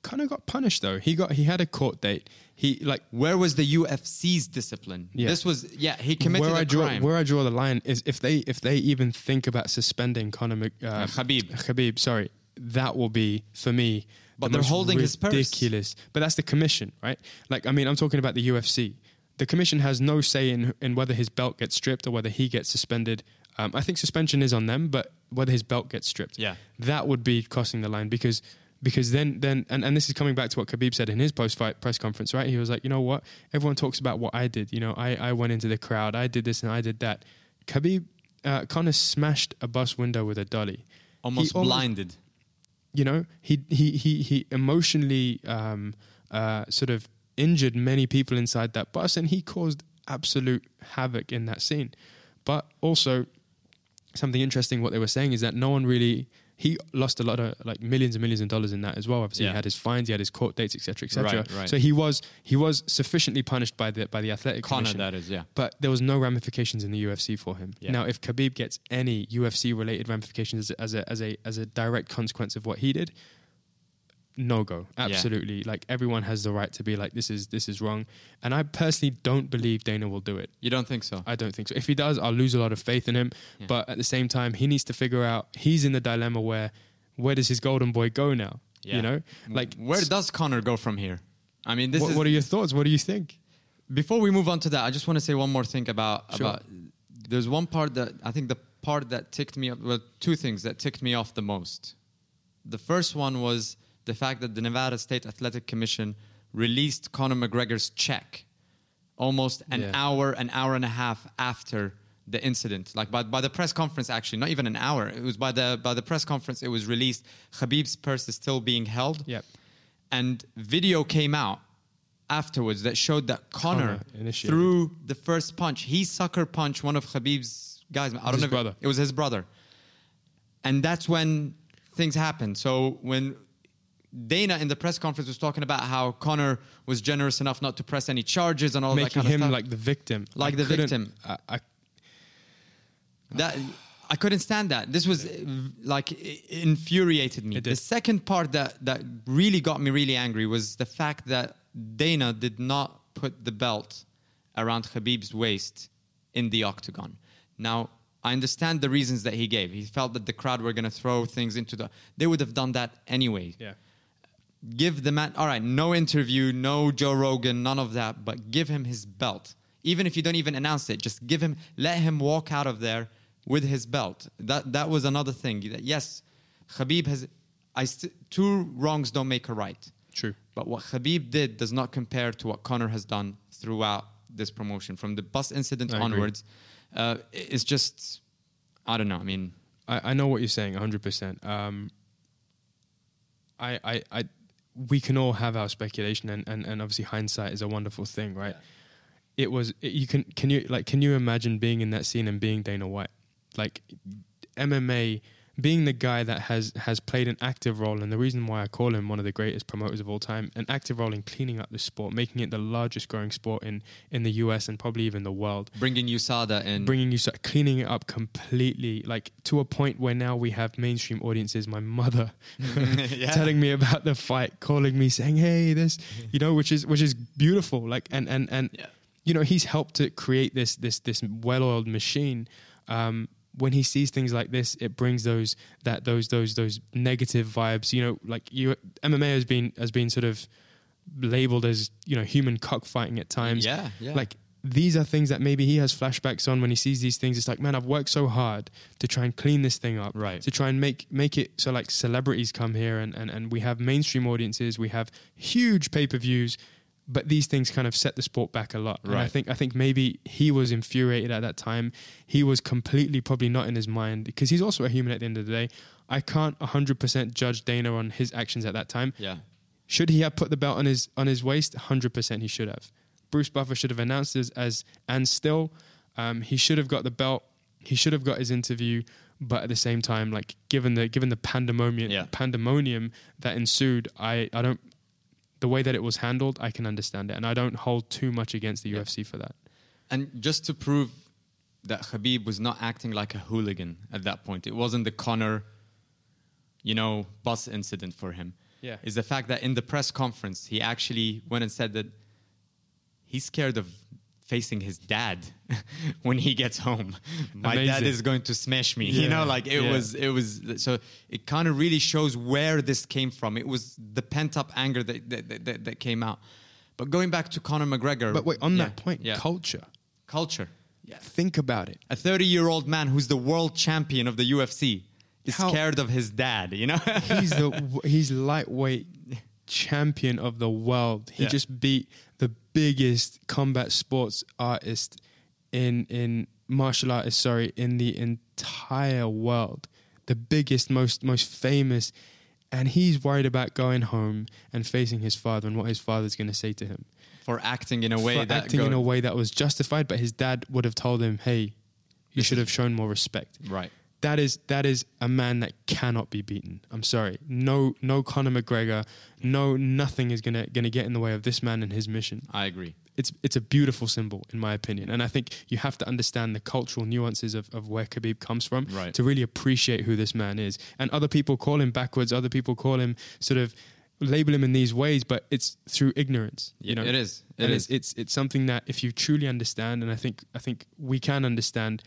Conor got punished though. He got he had a court date. He like Where was the UFC's discipline? Yeah. This was yeah, he committed where a I draw crime. where I draw the line is if they if they even think about suspending Conor Mc, uh, Khabib. Khabib, sorry, that will be for me. But the they're holding his purse. ridiculous. But that's the commission, right? Like I mean, I'm talking about the UFC. The commission has no say in in whether his belt gets stripped or whether he gets suspended. Um, I think suspension is on them, but whether his belt gets stripped, Yeah. that would be crossing the line because because then then and, and this is coming back to what Khabib said in his post fight press conference, right? He was like, you know what? Everyone talks about what I did. You know, I, I went into the crowd, I did this and I did that. Khabib uh, Conor smashed a bus window with a dolly. almost blinded. You know, he he he he emotionally um, uh, sort of injured many people inside that bus, and he caused absolute havoc in that scene. But also, something interesting what they were saying is that no one really he lost a lot of like millions and millions of dollars in that as well obviously Yeah. he had his fines he had his court dates etc etc Right, right. so he was he was sufficiently punished by the by the athletic Conor, commission that is, yeah. but there was no ramifications in the UFC for him. Yeah. Now, if Khabib gets any UFC related ramifications as a, as a as a direct consequence of what he did, no go. Absolutely, like everyone has the right to be like this is this is wrong, and I personally don't believe Dana will do it. You don't think so? I don't think so. If he does, I'll lose a lot of faith in him. Yeah. But at the same time, he needs to figure out he's in the dilemma where where does his golden boy go now? Yeah. You know, like Where does Conor go from here? I mean, this what, is what are your thoughts? What do you think? Before we move on to that, I just want to say one more thing about Sure. about. There's one part that I think the part that ticked me up Well, two things that ticked me off the most. The first one was the fact that the Nevada State Athletic Commission released Conor McGregor's check almost an Yeah. hour, an hour and a half after the incident. Like by, by the press conference, actually, not even an hour. It was by the by the press conference. It was released. Khabib's purse is still being held Yep. and video came out afterwards that showed that Conor, Conor threw the first punch. He sucker punched one of Khabib's guys. I don't his know. brother. It was his brother, and that's when things happened. So when Dana in the press conference was talking about how Conor was generous enough not to press any charges and all that kind of stuff. Making him like the victim, Like I the victim. I, I That I couldn't stand that. This was like infuriated me. The second part that that really got me really angry was the fact that Dana did not put the belt around Khabib's waist in the octagon. Now, I understand the reasons that he gave. He felt that the crowd were going to throw things into the They would have done that anyway. yeah. Give the man all right, no interview, no Joe Rogan, none of that, but give him his belt. Even if you don't even announce it, just give him let him walk out of there with his belt. That that was another thing. That, Yes, Khabib has I st- two wrongs don't make a right. True. But what Khabib did does not compare to what Conor has done throughout this promotion from the bus incident I onwards. Uh, it's just I don't know. I mean, I, I know what you're saying 100%. Um, I, I, I, we can all have our speculation, and, and, and obviously hindsight is a wonderful thing, right? It was it, you can can you like can you imagine being in that scene and being Dana White, like MMA, being the guy that has has played an active role, and the reason why I call him one of the greatest promoters of all time, an active role in cleaning up the sport, making it the largest growing sport in in the US and probably even the world bringing USADA in. bringing you so- cleaning it up completely like to a point where now we have mainstream audiences my mother Yeah. telling me about the fight calling me saying hey this you know which is which is beautiful like and and and Yeah. you know he's helped to create this this this well-oiled machine um when he sees things like this it brings those that those those those negative vibes you know like you MMA has been has been sort of labeled as you know human cockfighting at times Yeah, yeah. like these are things that maybe he has flashbacks on when he sees these things. It's like, man, I've worked so hard to try and clean this thing up, Right. To try and make make it so like celebrities come here and and, and we have mainstream audiences, we have huge pay per views, but these things kind of set the sport back a lot. And I think I think maybe he was infuriated at that time. He was completely probably not in his mind because he's also a human at the end of the day. I can't 100% judge Dana on his actions at that time. Yeah. Should he have put the belt on his on his waist? 100% he should have. Bruce Buffer should have announced this as and still um, he should have got the belt. He should have got his interview, but at the same time, like given the given the pandemonium Yeah. pandemonium that ensued, I I don't the way that it was handled, I can understand it, and I don't hold too much against the Yeah. UFC for that. And just to prove that Khabib was not acting like a hooligan at that point, it wasn't the Conor, you know, bus incident for him. Yeah. Is the fact that in the press conference, he actually went and said that he's scared of facing his dad when he gets home. My dad is going to smash me. You know, like it Yeah. was, it was, so it kind of really shows where this came from. It was the pent up anger that, that, that, that came out. But going back to Conor McGregor. But wait, on Yeah, that point, yeah. culture. culture. Think about it. A 30 year old man who's the world champion of the UFC is How- scared of his dad, you know? He's the he's lightweight champion of the world. He Yeah. just beat the biggest combat sports artist in in martial artist, sorry, in the entire world. The biggest, most most famous, and he's worried about going home and facing his father and what his father's going to say to him. For acting in a way For that. acting go- in a way that was justified, but his dad would have told him, "Hey, you should have shown more respect." Right. That is that is a man that cannot be beaten. I'm sorry. No no Conor McGregor, no nothing is gonna gonna get in the way of this man and his mission. I agree. It's it's a beautiful symbol in my opinion. And I think you have to understand the cultural nuances of, of where Khabib comes from Right. to really appreciate who this man is. And other people call him backwards, other people call him sort of label him in these ways, but it's through ignorance. You know? it is. It and is. It's, it's it's something that if you truly understand, and I think I think we can understand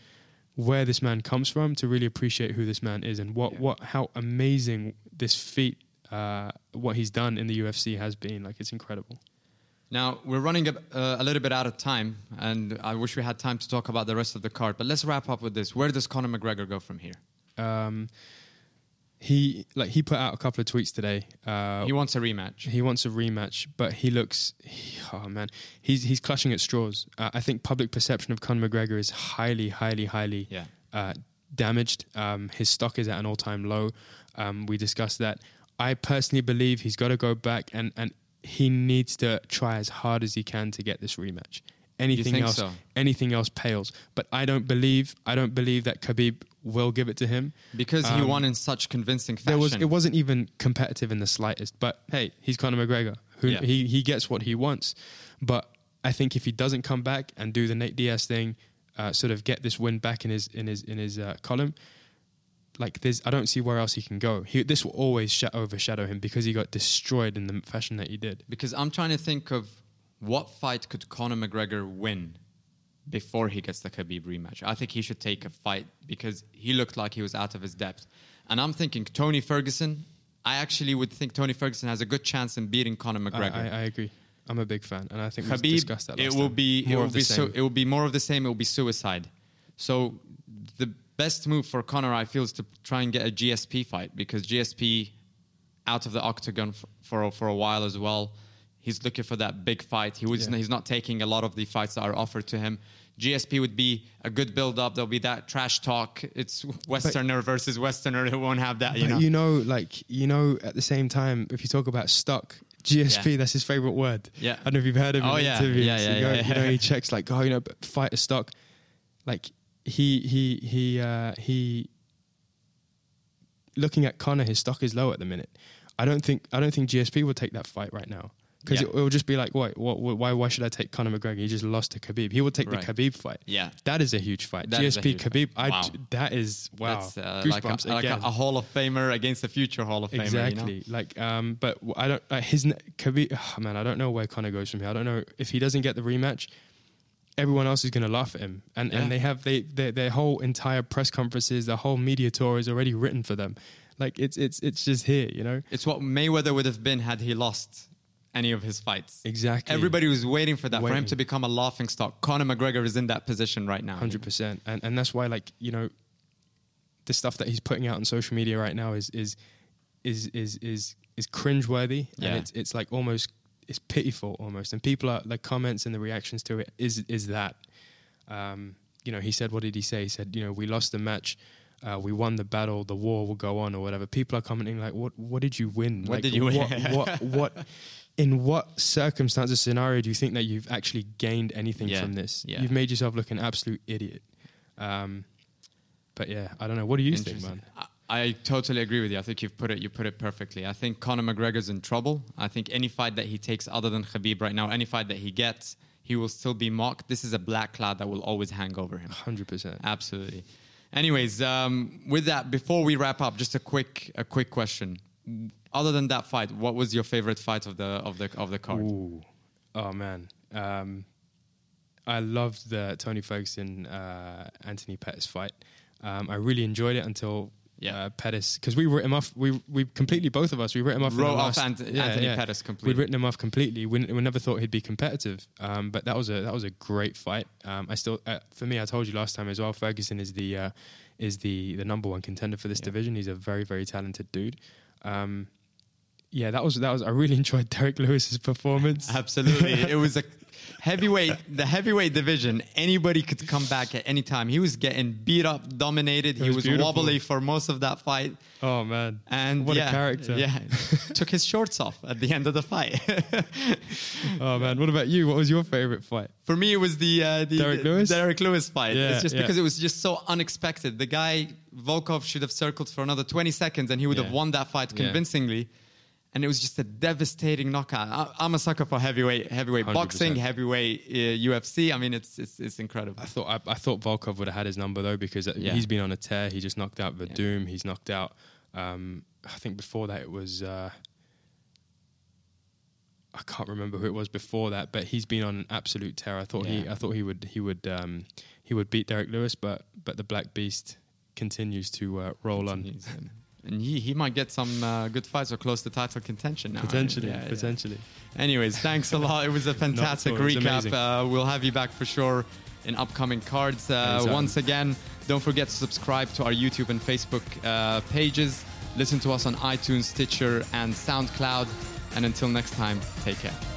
where this man comes from to really appreciate who this man is and what Yeah. what how amazing this feat uh, what he's done in the UFC has been like it's incredible. Now, we're running a, uh, a little bit out of time, and I wish we had time to talk about the rest of the card, but let's wrap up with this. Where does Conor McGregor go from here? Um, he like he put out a couple of tweets today. Uh, He wants a rematch. He wants a rematch, but he looks. He, oh man, he's he's clutching at straws. Uh, I think public perception of Conor McGregor is highly, highly, highly Yeah. uh, damaged. Um, his stock is at an all-time low. Um, we discussed that. I personally believe he's got to go back and and he needs to try as hard as he can to get this rematch. Anything else, so? anything else pales. But I don't believe, I don't believe that Khabib will give it to him Because he Um, won in such convincing fashion. there was it wasn't even competitive in the slightest. But hey, he's Conor McGregor. Who Yeah. he he gets what he wants. But I think if he doesn't come back and do the Nate Diaz thing, uh, sort of get this win back in his in his in his uh, column, like there's I don't see where else he can go. He, this will always sh- overshadow him because he got destroyed in the fashion that he did. Because I'm trying to think of what fight could Conor McGregor win before he gets the Khabib rematch. I think he should take a fight because he looked like he was out of his depth. And I'm thinking Tony Ferguson. I actually would think Tony Ferguson has a good chance in beating Conor McGregor. I, I agree. I'm a big fan, and I think we Khabib, discussed that. Last it will time. be it will be so, it will be more of the same. It will be suicide. So the best move for Conor, I feel, is to try and get a GSP fight because GSP out of the octagon for for, for a while as well. He's looking for that big fight. He was Yeah. he's not taking a lot of the fights that are offered to him. GSP would be a good build up. There'll be that trash talk. It's Westerner versus Westerner. It won't have that? You know. you know, like you know, at the same time, if you talk about stock, GSP, Yeah. that's his favorite word. Yeah. I don't know if you've heard of him Oh, in yeah. interviews. Yeah, yeah, you, go- yeah, you know, he checks like, oh, you know, but fight a stock. Like he he he uh, he. Looking at Conor, his stock is low at the minute. I don't think I don't think GSP will take that fight right now because Yeah. it, it will just be like, wait, what, what, why why should I take Conor McGregor? He just lost to Khabib. He would take Right. the Khabib fight. Yeah. that is a huge fight. That GSP huge Khabib, fight. I Wow. that is wow. That's uh, like, a, like a, a Hall of Famer against a future Hall of Famer. Exactly. You know? Like, um, but I don't. Uh, his Khabib, oh, man, I don't know where Conor goes from here. I don't know if he doesn't get the rematch. Everyone else is going to laugh at him, and Yeah. and they have they their, their whole entire press conferences, the whole media tour is already written for them. Like it's it's it's just here, you know. It's what Mayweather would have been had he lost any of his fights. Exactly. Everybody was waiting for that, for him to become a laughing stock. Conor McGregor is in that position right now. hundred percent, and and that's why like you know, the stuff that he's putting out on social media right now is is is is is is cringeworthy, Yeah. and it's it's like almost it's pitiful almost, and people are the comments and the reactions to it is is that, um, you know, he said what did he say? He said you know we lost the match. Uh, we won the battle. The war will go on, or whatever. People are commenting like, "What? What did you win? What like, did you win?" What? what, what in what circumstances, scenario do you think that you've actually gained anything Yeah, from this? yeah. You've made yourself look an absolute idiot. Um, but yeah, I don't know. What do you think, man? I, I totally agree with you. I think you've put it you put it perfectly. I think Conor McGregor's in trouble. I think any fight that he takes other than Khabib right now, any fight that he gets, he will still be mocked. This is a black cloud that will always hang over him. Hundred percent. Absolutely. Anyways, um, with that, before we wrap up, just a quick a quick question. Other than that fight, what was your favorite fight of the of the of the card? Ooh, oh man, um, I loved the Tony Ferguson uh, Anthony Pettis fight. Um, I really enjoyed it until Yeah. uh, Pettis because we wrote him off. We we completely both of us we wrote him off. Wrote off last- Ant- Anthony Pettis completely. We'd written him off completely. We, we never thought he'd be competitive. Um, but that was a that was a great fight. Um, I still uh, for me, I told you last time as well. Ferguson is the uh, is the the number one contender for this Yeah. division. He's a very very talented dude. Um, yeah, that was that was. I really enjoyed Derrick Lewis's performance. Absolutely. it was a heavyweight, the heavyweight division. Anybody could come back at any time. He was getting beat up, dominated. he was was beautiful. wobbly for most of that fight. Oh man! And what yeah, a character! Yeah. Took his shorts off at the end of the fight. Oh man! What about you? What was your favorite fight? For me, it was the, uh, the Derrick Lewis? Derrick Lewis fight. Yeah, it's just yeah. because it was just so unexpected. The guy Volkov should have circled for another 20 seconds, and he would have won that fight Yeah. And it was just a devastating knockout. I, I'm a sucker for heavyweight heavyweight 100%. boxing, heavyweight uh, UFC. I mean, it's it's, it's incredible. I thought I, I thought Volkov would have had his number though because uh, Yeah. he's been on a tear. He just knocked out Werdum. He's knocked out. Um, I think before that it was. Uh, I can't remember who it was before that, but he's been on an absolute tear. I thought he, I thought he would, he would, um, he would beat Derrick Lewis, but but the Black Beast continues to uh, roll on. And he, he might get some uh, good fights or close to title contention now. Potentially, Yeah, yeah. potentially. Anyways, thanks a lot. It was a fantastic. Recap. Uh, we'll have you back for sure in upcoming cards. Uh, once again, don't forget to subscribe to our YouTube and Facebook uh, pages. Listen to us on iTunes, Stitcher, and SoundCloud. And until next time, take care.